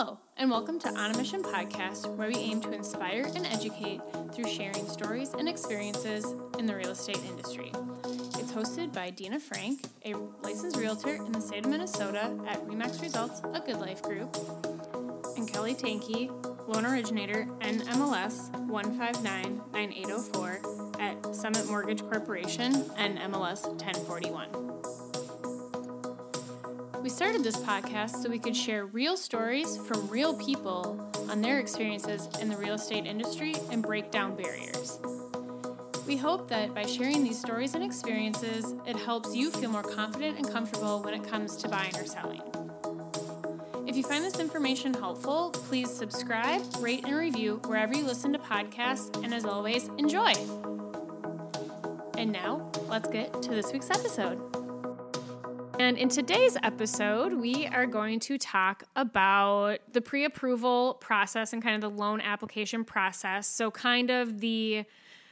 Hello, and welcome to On a Mission podcast, where we aim to inspire and educate through sharing stories and experiences in the real estate industry. It's hosted by Dina Frank, a licensed realtor in the state of Minnesota at Remax Results, a Good Life Group, and Kelly Tanky, loan originator NMLS 1599804 at Summit Mortgage Corporation NMLS 1041. We started this podcast so we could share real stories from real people on their experiences in the real estate industry and break down barriers. We hope that by sharing these stories and experiences, it helps you feel more confident and comfortable when it comes to buying or selling. If you find this information helpful, please subscribe, rate, and review wherever you listen to podcasts, and as always, enjoy! And now, let's get to this week's episode. And in today's episode, we are going to talk about the pre approval process and kind of the loan application process. So, kind of the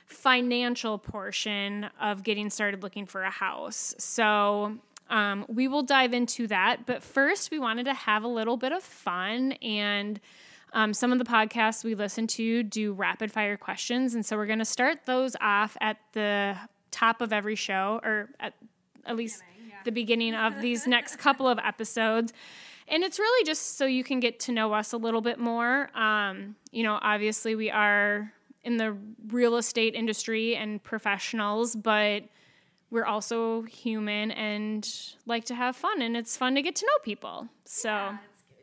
financial portion of getting started looking for a house. So, um, we will dive into that. But first, we wanted to have a little bit of fun and um, some of the podcasts we listen to do rapid fire questions. And so we're going to start those off at the top of every show, or at, at least the beginning of these next couple of episodes. And it's really just so you can get to know us a little bit more. Um, you know, obviously, we are in the real estate industry and professionals, but we're also human and like to have fun, and it's fun to get to know people. So, yeah,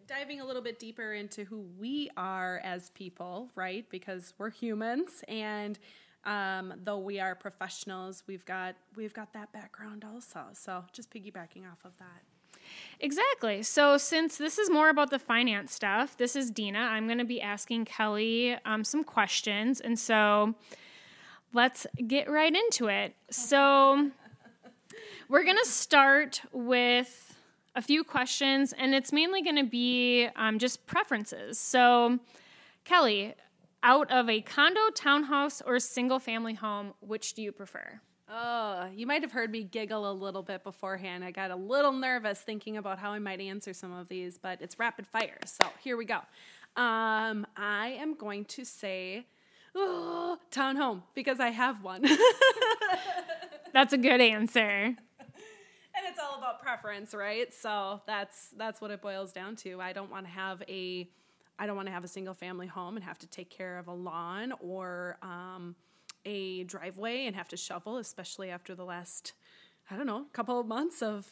diving a little bit deeper into who we are as people, right? Because we're humans and um, though we are professionals, we've got we've got that background also. So just piggybacking off of that. Exactly. So, since this is more about the finance stuff, this is Dina. I'm going to be asking Kelly um, some questions. And so, let's get right into it. So, we're going to start with a few questions, and it's mainly going to be um, just preferences. So, Kelly, out of a condo, townhouse, or single family home, which do you prefer? Oh, you might have heard me giggle a little bit beforehand. I got a little nervous thinking about how I might answer some of these, but it's rapid fire. So here we go. Um, I am going to say oh, townhome because I have one. that's a good answer. And it's all about preference, right? So that's that's what it boils down to. I don't want to have a I don't want to have a single family home and have to take care of a lawn or um, a driveway and have to shovel, especially after the last, I don't know, couple of months of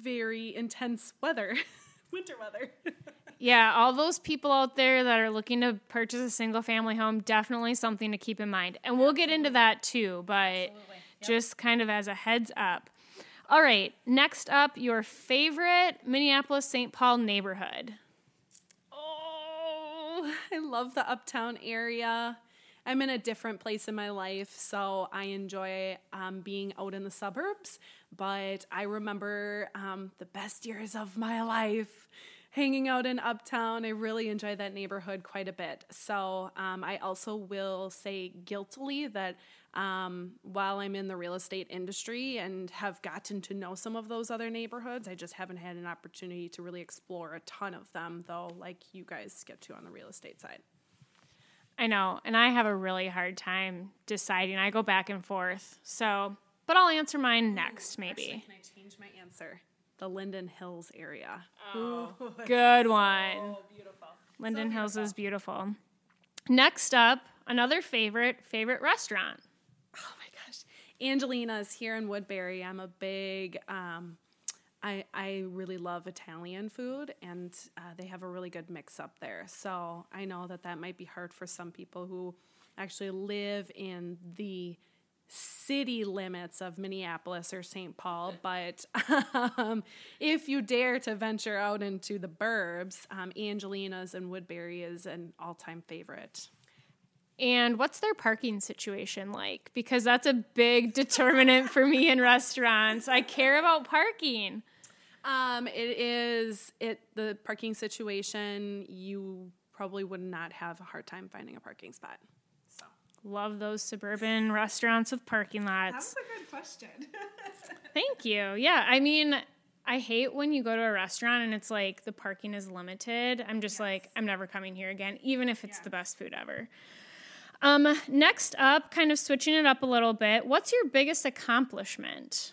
very intense weather, winter weather. yeah, all those people out there that are looking to purchase a single family home, definitely something to keep in mind. And we'll get into that too, but yep. just kind of as a heads up. All right, next up, your favorite Minneapolis St. Paul neighborhood. I love the uptown area. I'm in a different place in my life, so I enjoy um, being out in the suburbs. But I remember um, the best years of my life hanging out in Uptown. I really enjoy that neighborhood quite a bit. So um, I also will say guiltily that um, while I'm in the real estate industry and have gotten to know some of those other neighborhoods, I just haven't had an opportunity to really explore a ton of them, though, like you guys get to on the real estate side. I know, and I have a really hard time deciding. I go back and forth. So, but I'll answer mine next, maybe. Actually, can I change my answer? The Linden Hills area. Oh, good one. So beautiful. Linden so Hills is beautiful. Next up, another favorite favorite restaurant. Angelina's here in Woodbury. I'm a big, um, I, I really love Italian food, and uh, they have a really good mix up there. So I know that that might be hard for some people who actually live in the city limits of Minneapolis or St. Paul, but um, if you dare to venture out into the burbs, um, Angelina's and Woodbury is an all time favorite. And what's their parking situation like? Because that's a big determinant for me in restaurants. I care about parking. Um, it is it the parking situation. You probably would not have a hard time finding a parking spot. So love those suburban restaurants with parking lots. That's a good question. Thank you. Yeah, I mean, I hate when you go to a restaurant and it's like the parking is limited. I'm just yes. like, I'm never coming here again, even if it's yeah. the best food ever. Um, next up, kind of switching it up a little bit, what's your biggest accomplishment?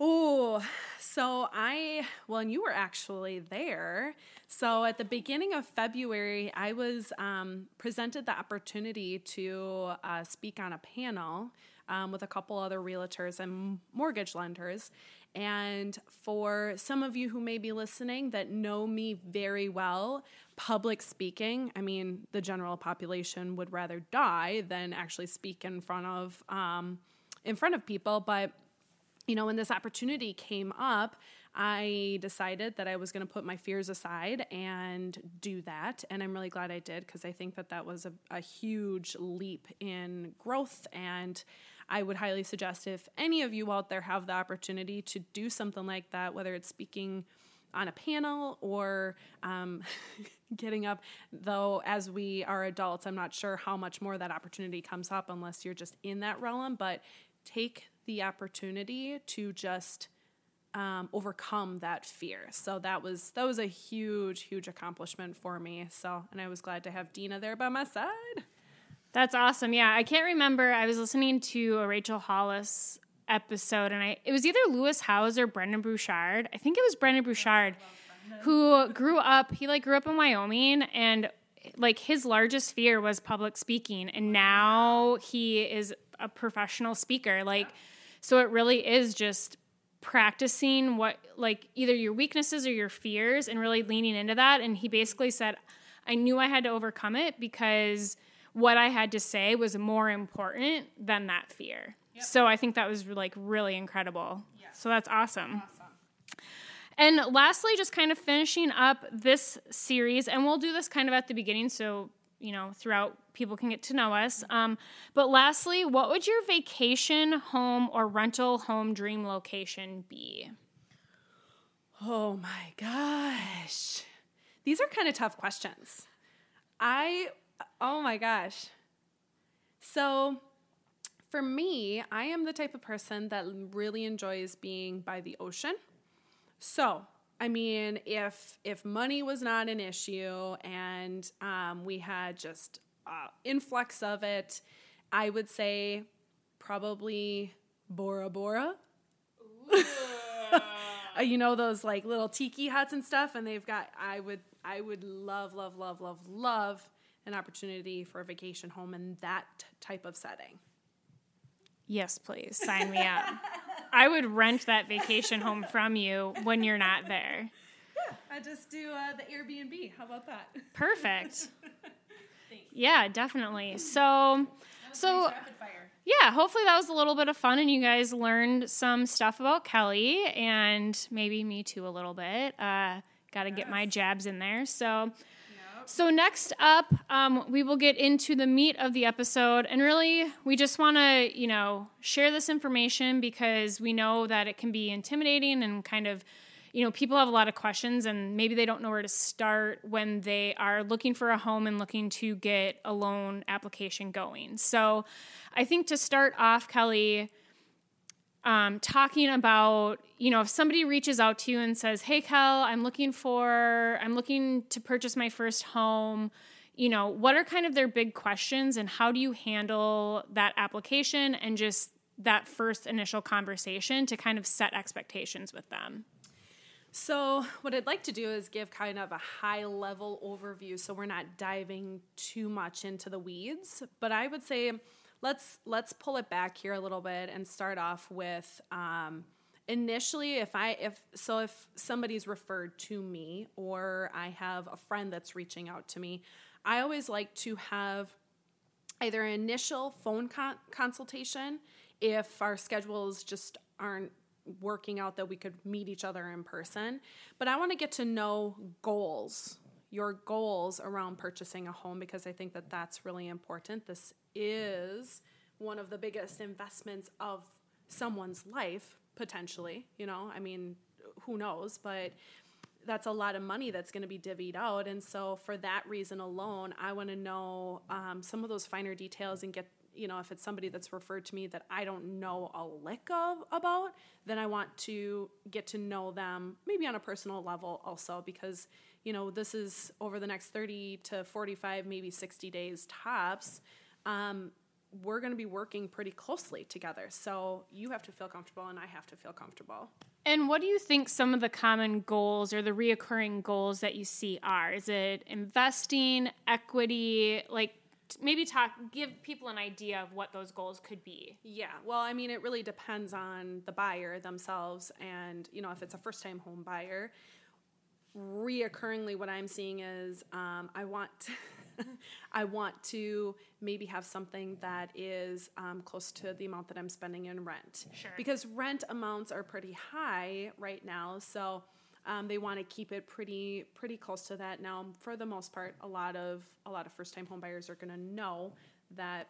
Oh, so I, well, and you were actually there. So at the beginning of February, I was um, presented the opportunity to uh, speak on a panel um, with a couple other realtors and mortgage lenders. And for some of you who may be listening that know me very well, public speaking, I mean, the general population would rather die than actually speak in front of um, in front of people. But you know, when this opportunity came up, I decided that I was going to put my fears aside and do that. And I'm really glad I did because I think that that was a, a huge leap in growth and I would highly suggest if any of you out there have the opportunity to do something like that, whether it's speaking on a panel or um, getting up, though, as we are adults, I'm not sure how much more that opportunity comes up unless you're just in that realm, but take the opportunity to just um, overcome that fear. So that was that was a huge, huge accomplishment for me. So, and I was glad to have Dina there by my side. That's awesome. Yeah, I can't remember. I was listening to a Rachel Hollis episode, and I it was either Lewis Howes or Brendon Burchard. I think it was Brendon Burchard, who grew up. He like grew up in Wyoming, and like his largest fear was public speaking, and now he is a professional speaker. Like, so it really is just practicing what like either your weaknesses or your fears, and really leaning into that. And he basically said, "I knew I had to overcome it because." what I had to say was more important than that fear. Yep. So I think that was like really incredible. Yes. So that's awesome. awesome. And lastly, just kind of finishing up this series, and we'll do this kind of at the beginning so, you know, throughout people can get to know us. Um, but lastly, what would your vacation home or rental home dream location be? Oh my gosh. These are kind of tough questions. I Oh my gosh. So, for me, I am the type of person that really enjoys being by the ocean. So, I mean, if if money was not an issue and um, we had just uh, influx of it, I would say probably Bora Bora. you know those like little tiki huts and stuff, and they've got. I would I would love love love love love an opportunity for a vacation home in that type of setting. Yes, please sign me up. I would rent that vacation home from you when you're not there. Yeah, I just do uh, the Airbnb. How about that? Perfect. yeah, definitely. So, so yeah, hopefully that was a little bit of fun and you guys learned some stuff about Kelly and maybe me too a little bit. Uh, Got to yes. get my jabs in there. So. So, next up, um, we will get into the meat of the episode. And really, we just want to, you know, share this information because we know that it can be intimidating and kind of, you know, people have a lot of questions and maybe they don't know where to start when they are looking for a home and looking to get a loan application going. So, I think to start off, Kelly, um, talking about you know if somebody reaches out to you and says hey kel i'm looking for i'm looking to purchase my first home you know what are kind of their big questions and how do you handle that application and just that first initial conversation to kind of set expectations with them so, what I'd like to do is give kind of a high level overview so we're not diving too much into the weeds. But I would say let's let's pull it back here a little bit and start off with um, initially if i if so if somebody's referred to me or i have a friend that's reaching out to me i always like to have either an initial phone con- consultation if our schedules just aren't working out that we could meet each other in person. But i want to get to know goals your goals around purchasing a home because I think that that's really important. This is one of the biggest investments of someone's life, potentially. You know, I mean, who knows? But that's a lot of money that's going to be divvied out. And so, for that reason alone, I want to know um, some of those finer details and get you know, if it's somebody that's referred to me that I don't know a lick of about, then I want to get to know them maybe on a personal level also because, you know, this is over the next 30 to 45, maybe 60 days tops. Um, we're going to be working pretty closely together. So you have to feel comfortable and I have to feel comfortable. And what do you think some of the common goals or the reoccurring goals that you see are? Is it investing, equity, like maybe talk give people an idea of what those goals could be yeah well i mean it really depends on the buyer themselves and you know if it's a first time home buyer reoccurringly what i'm seeing is um, i want I want to maybe have something that is um, close to the amount that I'm spending in rent. Sure. Because rent amounts are pretty high right now, so um, they want to keep it pretty pretty close to that. Now, for the most part, a lot of a lot of first time home buyers are going to know that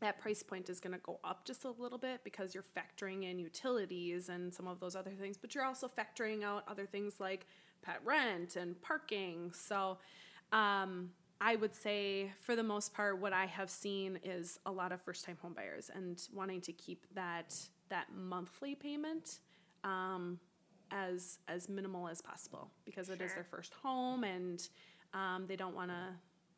that price point is going to go up just a little bit because you're factoring in utilities and some of those other things, but you're also factoring out other things like pet rent and parking. So, um, I would say, for the most part, what I have seen is a lot of first time home buyers and wanting to keep that that monthly payment um, as as minimal as possible because it is their first home and um, they don't want to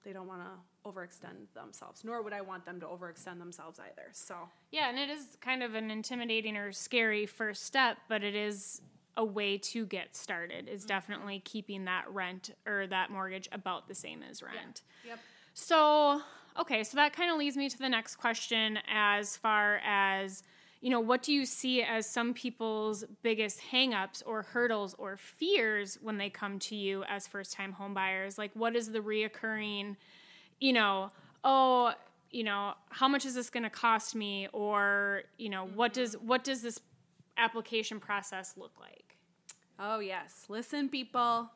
they don't want to overextend themselves nor would i want them to overextend themselves either so. Yeah and it is kind of an intimidating or scary first step but it is a way to get started is definitely keeping that rent or that mortgage about the same as rent. Yep. So, okay, so that kind of leads me to the next question as far as, you know, what do you see as some people's biggest hangups or hurdles or fears when they come to you as first time homebuyers? Like, what is the reoccurring, you know, oh, you know, how much is this going to cost me? Or, you know, what does mm-hmm. what does this application process look like? Oh, yes. Listen, people.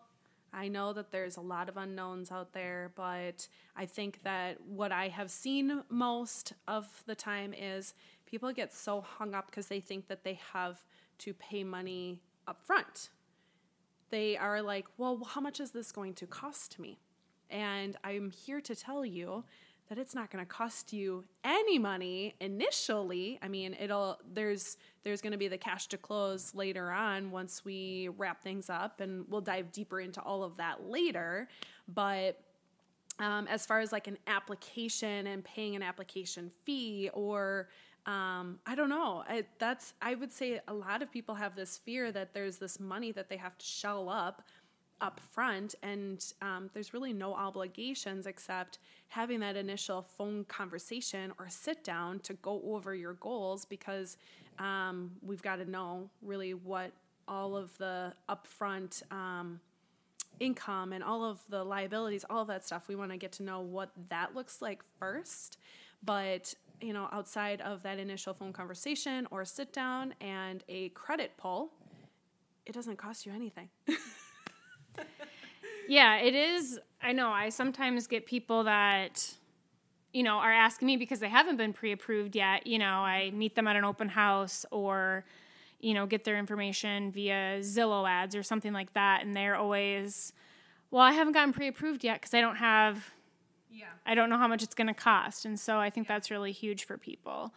I know that there's a lot of unknowns out there, but I think that what I have seen most of the time is people get so hung up because they think that they have to pay money up front. They are like, well, how much is this going to cost me? And I'm here to tell you that it's not going to cost you any money initially. I mean, it'll there's there's going to be the cash to close later on once we wrap things up and we'll dive deeper into all of that later, but um, as far as like an application and paying an application fee or um, I don't know. I, that's I would say a lot of people have this fear that there's this money that they have to shell up up front and um, there's really no obligations except having that initial phone conversation or sit down to go over your goals because um, we've got to know really what all of the upfront um, income and all of the liabilities, all of that stuff. We want to get to know what that looks like first. But, you know, outside of that initial phone conversation or sit down and a credit pull, it doesn't cost you anything. Yeah, it is. I know. I sometimes get people that, you know, are asking me because they haven't been pre approved yet. You know, I meet them at an open house or, you know, get their information via Zillow ads or something like that. And they're always, well, I haven't gotten pre approved yet because I don't have, Yeah. I don't know how much it's going to cost. And so I think that's really huge for people.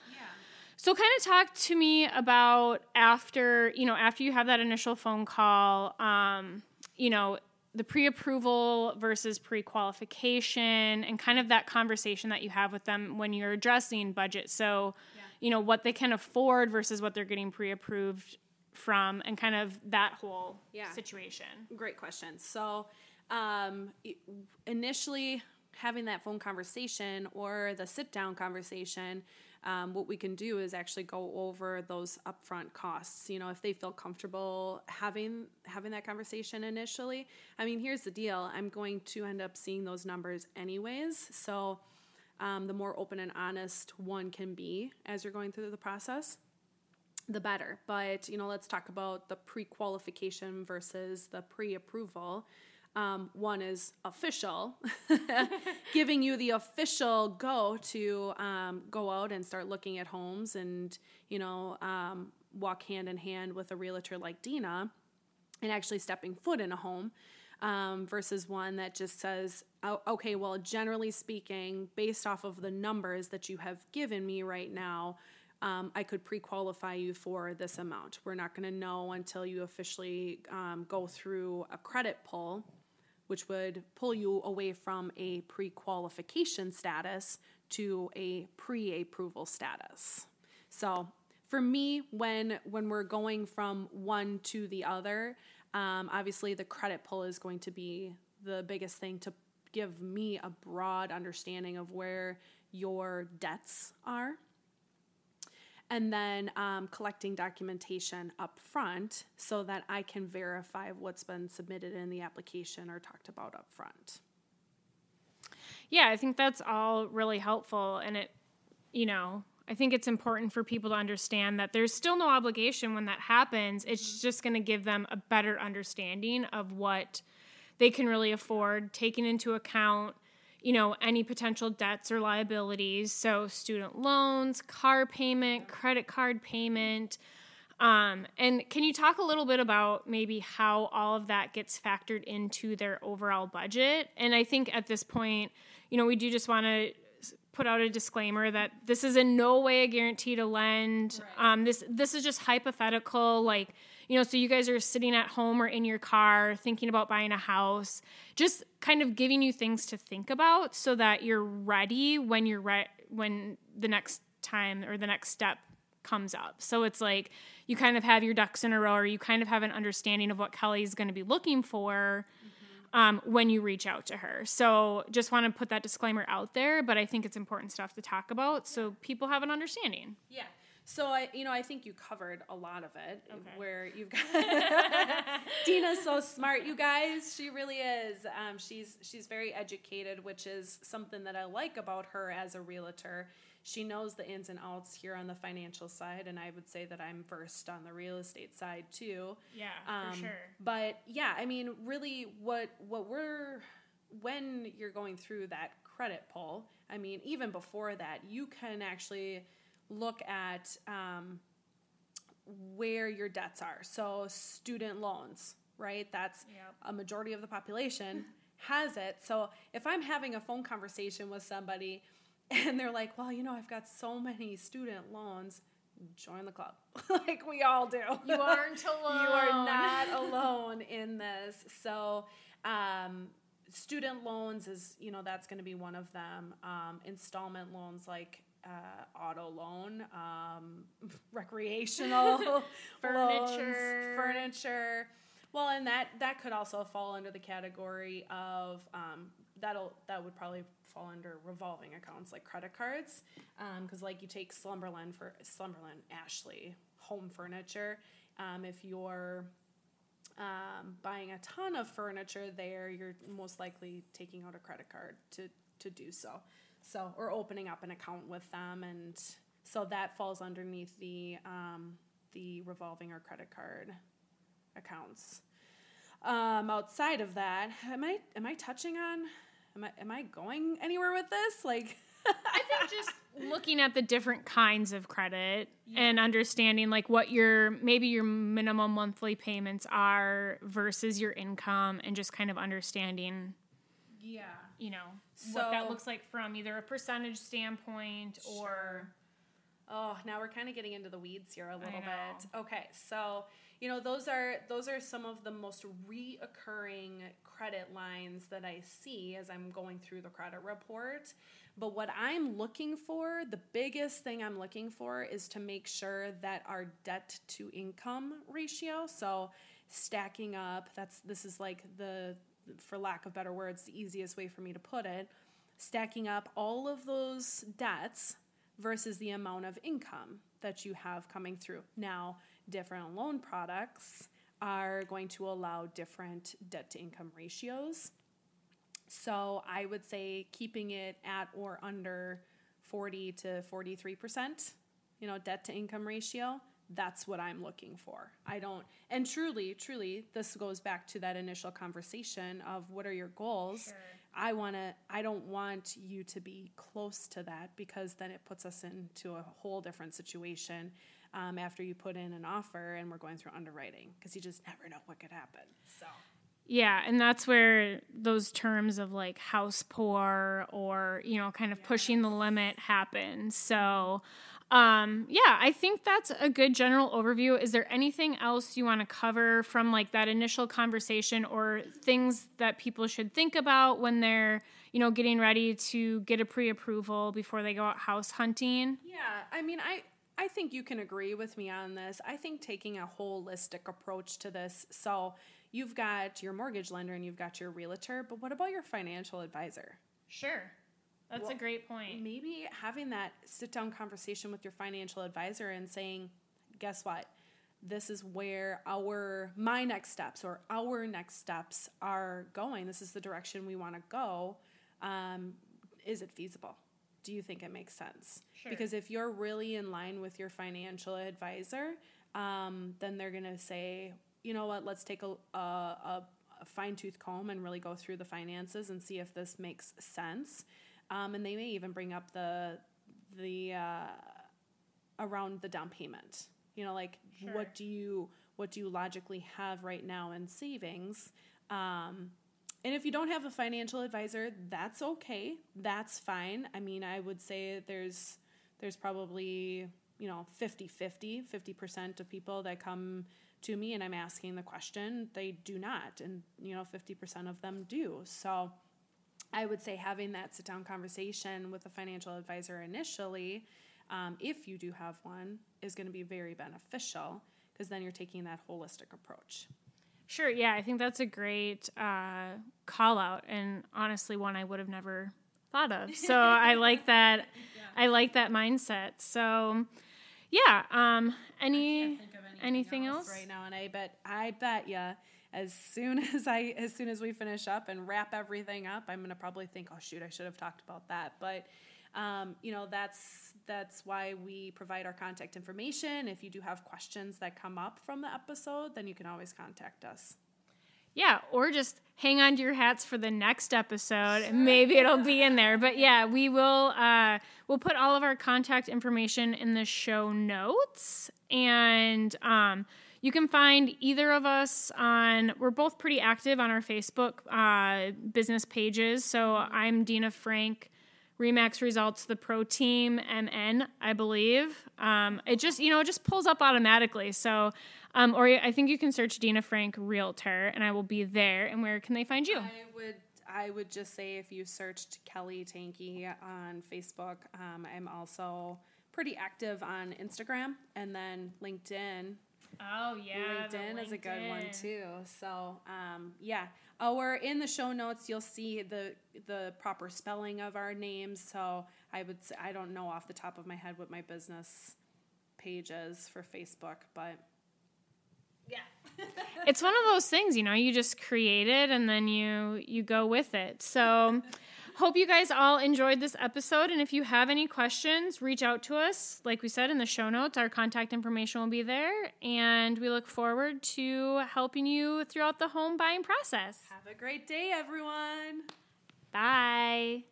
So kind of talk to me about after, you know, after you have that initial phone call, um, you know, the pre-approval versus pre-qualification and kind of that conversation that you have with them when you're addressing budget. So, you know, what they can afford versus what they're getting pre-approved from and kind of that whole Yeah. situation. Great question. So, um, initially, having that phone conversation or the sit down conversation, um, what we can do is actually go over those upfront costs. You know, if they feel comfortable having having that conversation initially. I mean, here's the deal: I'm going to end up seeing those numbers anyways. So, um, the more open and honest one can be as you're going through the process, the better. But you know, let's talk about the pre-qualification versus the pre-approval. Um, one is official, giving you the official go to um, go out and start looking at homes and you know um, walk hand in hand with a realtor like Dina and actually stepping foot in a home. um, versus one that just says, oh, okay, well, generally speaking, based off of the numbers that you have given me right now, um, I could pre qualify you for this amount. We're not going to know until you officially um, go through a credit pull, which would pull you away from a pre qualification status to a pre approval status. So, for me, when when we're going from one to the other, um, obviously the credit pull is going to be the biggest thing to give me a broad understanding of where your debts are and then um, collecting documentation up front so that I can verify what's been submitted in the application or talked about up front. Yeah, I think that's all really helpful. And it, you know, I think it's important for people to understand that there's still no obligation when that happens. It's mm-hmm. just going to give them a better understanding of what they can really afford, taking into account you know, any potential debts or liabilities. So, student loans, car payment, credit card payment. Um, and can you talk a little bit about maybe how all of that gets factored into their overall budget? And I think at this point, you know, we do just want to put out a disclaimer that this is in no way a guarantee to lend. Right. Um, this this is just hypothetical, like you know, so you guys are sitting at home or in your car thinking about buying a house, just kind of giving you things to think about so that you're ready when you're re- when the next time or the next step comes up. So it's like you kind of have your ducks in a row or you kind of have an understanding of what Kelly's going to be looking for. Mm-hmm. Um, when you reach out to her. So just want to put that disclaimer out there, but I think it's important stuff to talk about so people have an understanding. Yeah. So I, you know, I think you covered a lot of it. Okay. Where you've got Dina's so smart, you guys. She really is. Um, she's she's very educated, which is something that I like about her as a realtor. She knows the ins and outs here on the financial side, and I would say that I'm versed on the real estate side too. Yeah, um, for sure. But yeah, I mean, really, what what we're when you're going through that credit pull, I mean, even before that, you can actually look at um, where your debts are. So, student loans, right? That's yep. a majority of the population has it. So, if I'm having a phone conversation with somebody and they're like, well, you know, I've got so many student loans, join the club like we all do. You aren't alone. you are not alone in this. So, um, student loans is, you know, that's going to be one of them. Um, installment loans like uh, auto loan, um, recreational furniture, loans, furniture. Well, and that that could also fall under the category of um, that'll that would probably fall under revolving accounts like credit cards, because um, like you take Slumberland for Slumberland Ashley home furniture. Um, if you're um, buying a ton of furniture there, you're most likely taking out a credit card to to do so. So, or opening up an account with them, and so that falls underneath the um, the revolving or credit card accounts. Um, outside of that, am I am I touching on? Am I am I going anywhere with this? Like. I think just looking at the different kinds of credit yeah. and understanding like what your maybe your minimum monthly payments are versus your income and just kind of understanding yeah. you know so, what that looks like from either a percentage standpoint or sure. oh now we're kind of getting into the weeds here a little bit. Okay so you know those are those are some of the most reoccurring credit lines that i see as i'm going through the credit report. But what i'm looking for the biggest thing i'm looking for is to make sure that our debt to income ratio so stacking up that's this is like the for lack of better words, the easiest way for me to put it, stacking up all of those debts versus the amount of income that you have coming through. Now, different loan products are going to allow different debt to income ratios. So I would say keeping it at or under 40 to 43%, you know, debt to income ratio that's what I'm looking for. I don't, and truly, truly, this goes back to that initial conversation of what are your goals. Sure. I want to, I don't want you to be close to that because then it puts us into a whole different situation um, after you put in an offer and we're going through underwriting because you just never know what could happen. So. Yeah, and that's where those terms of like house poor or, you know, kind of pushing the limit happen. So, um, yeah, I think that's a good general overview. Is there anything else you want to cover from like that initial conversation or things that people should think about when they're, you know, getting ready to get a pre-approval before they go out house hunting? Yeah, I mean, I I think you can agree with me on this. I think taking a holistic approach to this. So, you've got your mortgage lender and you've got your realtor, but what about your financial advisor? Sure. That's well, a great point. Maybe having that sit down conversation with your financial advisor and saying, guess what? This is where our my next steps or our next steps are going. This is the direction we want to go. Um, is it feasible? Do you think it makes sense? Sure. Because if you're really in line with your financial advisor, um, then they're going to say, you know what, let's take a, a, a, a fine tooth comb and really go through the finances and see if this makes sense. Um, and they may even bring up the the uh, around the down payment. You know, like sure. what do you what do you logically have right now in savings? Um, and if you don't have a financial advisor, that's okay. That's fine. I mean, I would say there's there's probably, you know, 50-50, 50% of people that come to me and I'm asking the question, they do not. And, you know, 50% of them do. So I would say having that sit down conversation with a financial advisor initially, um, if you do have one, is going to be very beneficial because then you're taking that holistic approach. Sure, yeah, I think that's a great uh, call out, and honestly, one I would have never thought of. So I like that. Yeah. I like that mindset. So, yeah. Um, any anything else, else, right now? And I bet I bet you as soon as I as soon as we finish up and wrap everything up, I'm gonna probably think, oh shoot, I should have talked about that. But um, you know that's that's why we provide our contact information. If you do have questions that come up from the episode, then you can always contact us. Yeah, or just hang on to your hats for the next episode and maybe it'll be in there. But yeah, we will uh, we'll put all of our contact information in the show notes and um, you can find either of us on, we're both pretty active on our Facebook uh, business pages. So I'm Dina Frank, Remax Results, the Pro Team, MN, I believe. Um, it just, you know, it just pulls up automatically. So, um, or I think you can search Dina Frank Realtor and I will be there. And where can they find you? I would I would just say if you searched Kelly Tanky on Facebook, um, I'm also pretty active on Instagram and then LinkedIn. Oh yeah, LinkedIn, LinkedIn, is a good one too. So um, yeah, our in the show notes you'll see the the proper spelling of our names. So I would say I don't know off the top of my head what my business page is for Facebook, but yeah. it's one of those things, you know, you just create it and then you you go with it. So hope you guys all enjoyed this episode. And if you have any questions, reach out to us. Like we said in the show notes, our contact information will be there. And we look forward to helping you throughout the home buying process. Have a great day, everyone. Bye.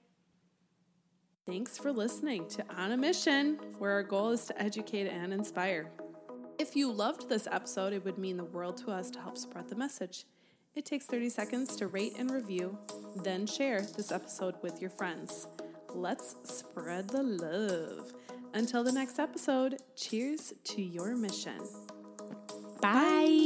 Thanks for listening to On a Mission, where our goal is to educate and inspire. If you loved this episode, it would mean the world to us to help spread the message. It takes 30 seconds to rate and review, then share this episode with your friends. Let's spread the love. Until the next episode, cheers to your mission. Bye. Bye.